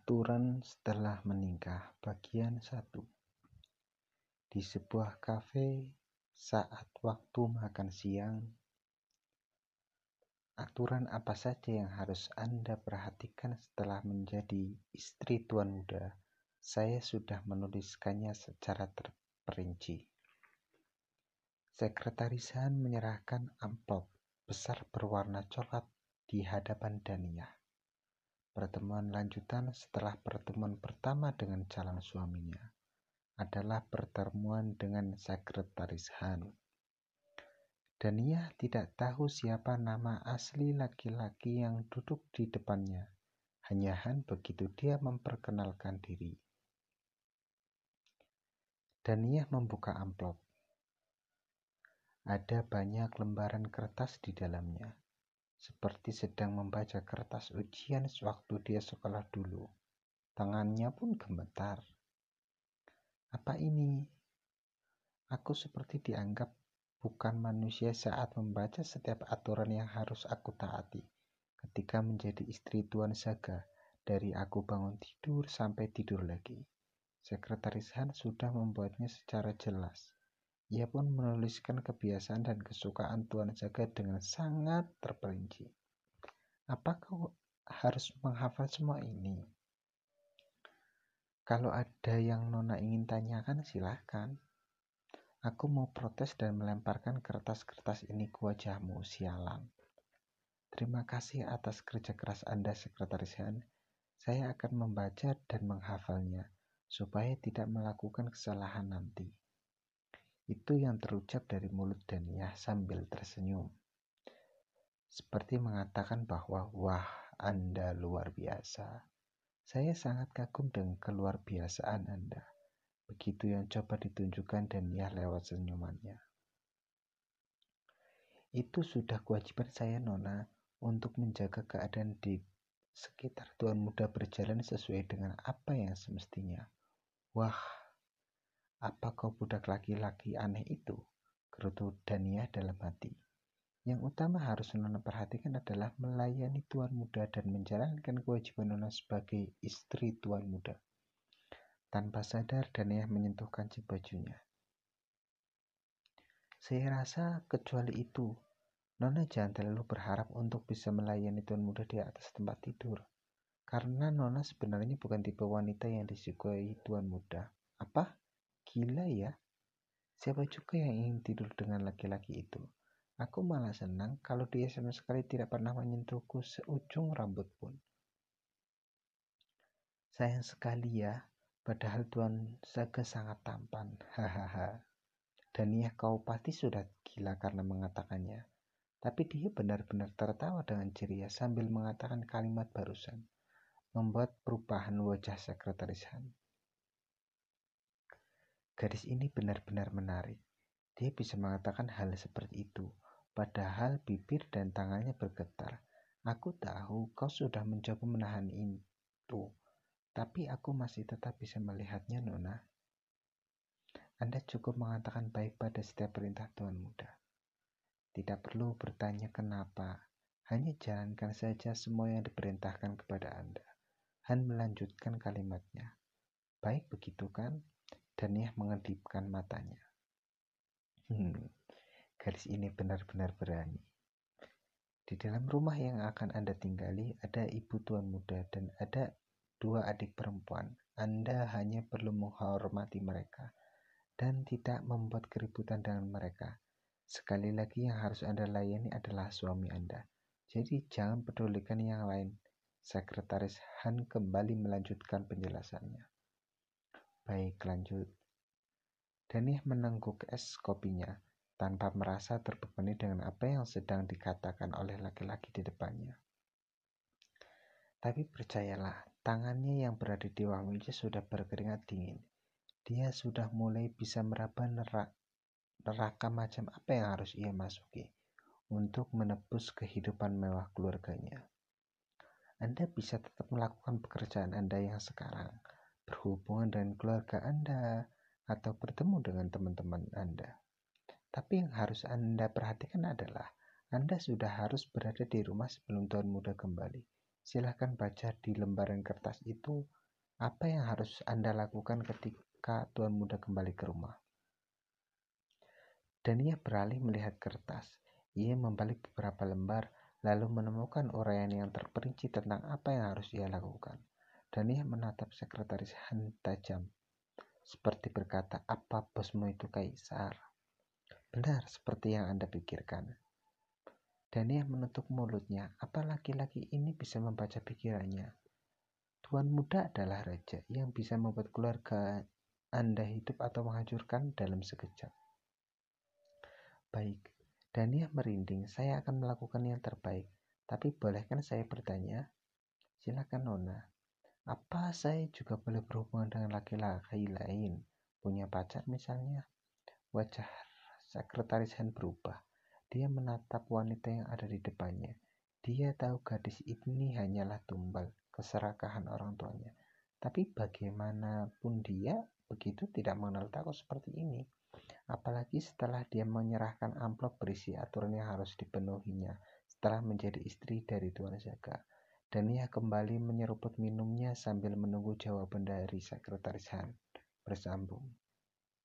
Aturan setelah menikah bagian 1 Di sebuah kafe saat waktu makan siang Aturan apa saja yang harus Anda perhatikan setelah menjadi istri tuan muda? Saya sudah menuliskannya secara terperinci. Sekretaris Han menyerahkan amplop besar berwarna coklat di hadapan Dania. Pertemuan lanjutan setelah pertemuan pertama dengan calon suaminya adalah pertemuan dengan sekretaris Han. Dania tidak tahu siapa nama asli laki-laki yang duduk di depannya. Hanya Han begitu dia memperkenalkan diri. Dania membuka amplop. Ada banyak lembaran kertas di dalamnya seperti sedang membaca kertas ujian sewaktu dia sekolah dulu. Tangannya pun gemetar. Apa ini? Aku seperti dianggap bukan manusia saat membaca setiap aturan yang harus aku taati. Ketika menjadi istri Tuan Saga, dari aku bangun tidur sampai tidur lagi. Sekretaris Han sudah membuatnya secara jelas. Ia pun menuliskan kebiasaan dan kesukaan Tuan Jaga dengan sangat terperinci. Apakah harus menghafal semua ini? Kalau ada yang Nona ingin tanyakan, silahkan. Aku mau protes dan melemparkan kertas-kertas ini ke wajahmu, sialan. Terima kasih atas kerja keras Anda, Sekretaris Han. Saya akan membaca dan menghafalnya, supaya tidak melakukan kesalahan nanti. Itu yang terucap dari mulut Dania sambil tersenyum. Seperti mengatakan bahwa, wah, Anda luar biasa. Saya sangat kagum dengan keluar biasaan Anda. Begitu yang coba ditunjukkan Dania lewat senyumannya. Itu sudah kewajiban saya, Nona, untuk menjaga keadaan di sekitar Tuan Muda berjalan sesuai dengan apa yang semestinya. Wah, apa kau budak laki-laki aneh itu? Gerutu Dania dalam hati. Yang utama harus Nona perhatikan adalah melayani tuan muda dan menjalankan kewajiban Nona sebagai istri tuan muda. Tanpa sadar, Dania menyentuh kancing bajunya. Saya rasa kecuali itu, Nona jangan terlalu berharap untuk bisa melayani tuan muda di atas tempat tidur. Karena Nona sebenarnya bukan tipe wanita yang disukai tuan muda. Apa? Gila ya. Siapa juga yang ingin tidur dengan laki-laki itu? Aku malah senang kalau dia sama sekali tidak pernah menyentuhku seujung rambut pun. Sayang sekali ya, padahal Tuan Saga sangat tampan. Hahaha. Dan ya kau pasti sudah gila karena mengatakannya. Tapi dia benar-benar tertawa dengan ceria sambil mengatakan kalimat barusan, membuat perubahan wajah sekretaris Han. Gadis ini benar-benar menarik. Dia bisa mengatakan hal seperti itu, padahal bibir dan tangannya bergetar. Aku tahu kau sudah mencoba menahan itu, tapi aku masih tetap bisa melihatnya, Nona. Anda cukup mengatakan baik pada setiap perintah Tuan Muda. Tidak perlu bertanya kenapa, hanya jalankan saja semua yang diperintahkan kepada Anda. Han melanjutkan kalimatnya. Baik begitu kan? Daniah mengedipkan matanya. Hmm, garis ini benar-benar berani. Di dalam rumah yang akan Anda tinggali ada ibu tuan muda dan ada dua adik perempuan. Anda hanya perlu menghormati mereka dan tidak membuat keributan dengan mereka. Sekali lagi yang harus Anda layani adalah suami Anda. Jadi jangan pedulikan yang lain. Sekretaris Han kembali melanjutkan penjelasannya. Baik, lanjut. Dani menengguk es kopinya tanpa merasa terbebani dengan apa yang sedang dikatakan oleh laki-laki di depannya. Tapi percayalah, tangannya yang berada di meja sudah berkeringat dingin. Dia sudah mulai bisa meraba nerak, neraka macam apa yang harus ia masuki untuk menebus kehidupan mewah keluarganya. Anda bisa tetap melakukan pekerjaan Anda yang sekarang, berhubungan dengan keluarga Anda, atau bertemu dengan teman-teman Anda. Tapi yang harus Anda perhatikan adalah Anda sudah harus berada di rumah sebelum Tuan Muda kembali. Silahkan baca di lembaran kertas itu apa yang harus Anda lakukan ketika Tuan Muda kembali ke rumah. Dan ia beralih melihat kertas. Ia membalik beberapa lembar, lalu menemukan uraian yang terperinci tentang apa yang harus ia lakukan. Dan ia menatap sekretaris Han tajam, seperti berkata, apa bosmu itu kaisar? Benar, seperti yang Anda pikirkan. Dan ia menutup mulutnya, apa laki-laki ini bisa membaca pikirannya? Tuan muda adalah raja yang bisa membuat keluarga Anda hidup atau menghancurkan dalam sekejap. Baik, Dania merinding. Saya akan melakukan yang terbaik. Tapi bolehkan saya bertanya? Silakan Nona. Apa saya juga boleh berhubungan dengan laki-laki lain? Punya pacar misalnya? Wajah sekretaris Han berubah. Dia menatap wanita yang ada di depannya. Dia tahu gadis ini hanyalah tumbal keserakahan orang tuanya. Tapi bagaimanapun dia begitu tidak mengenal takut seperti ini. Apalagi setelah dia menyerahkan amplop berisi aturan yang harus dipenuhinya setelah menjadi istri dari Tuan Zaga. Dan ia kembali menyeruput minumnya sambil menunggu jawaban dari sekretaris Han. Bersambung.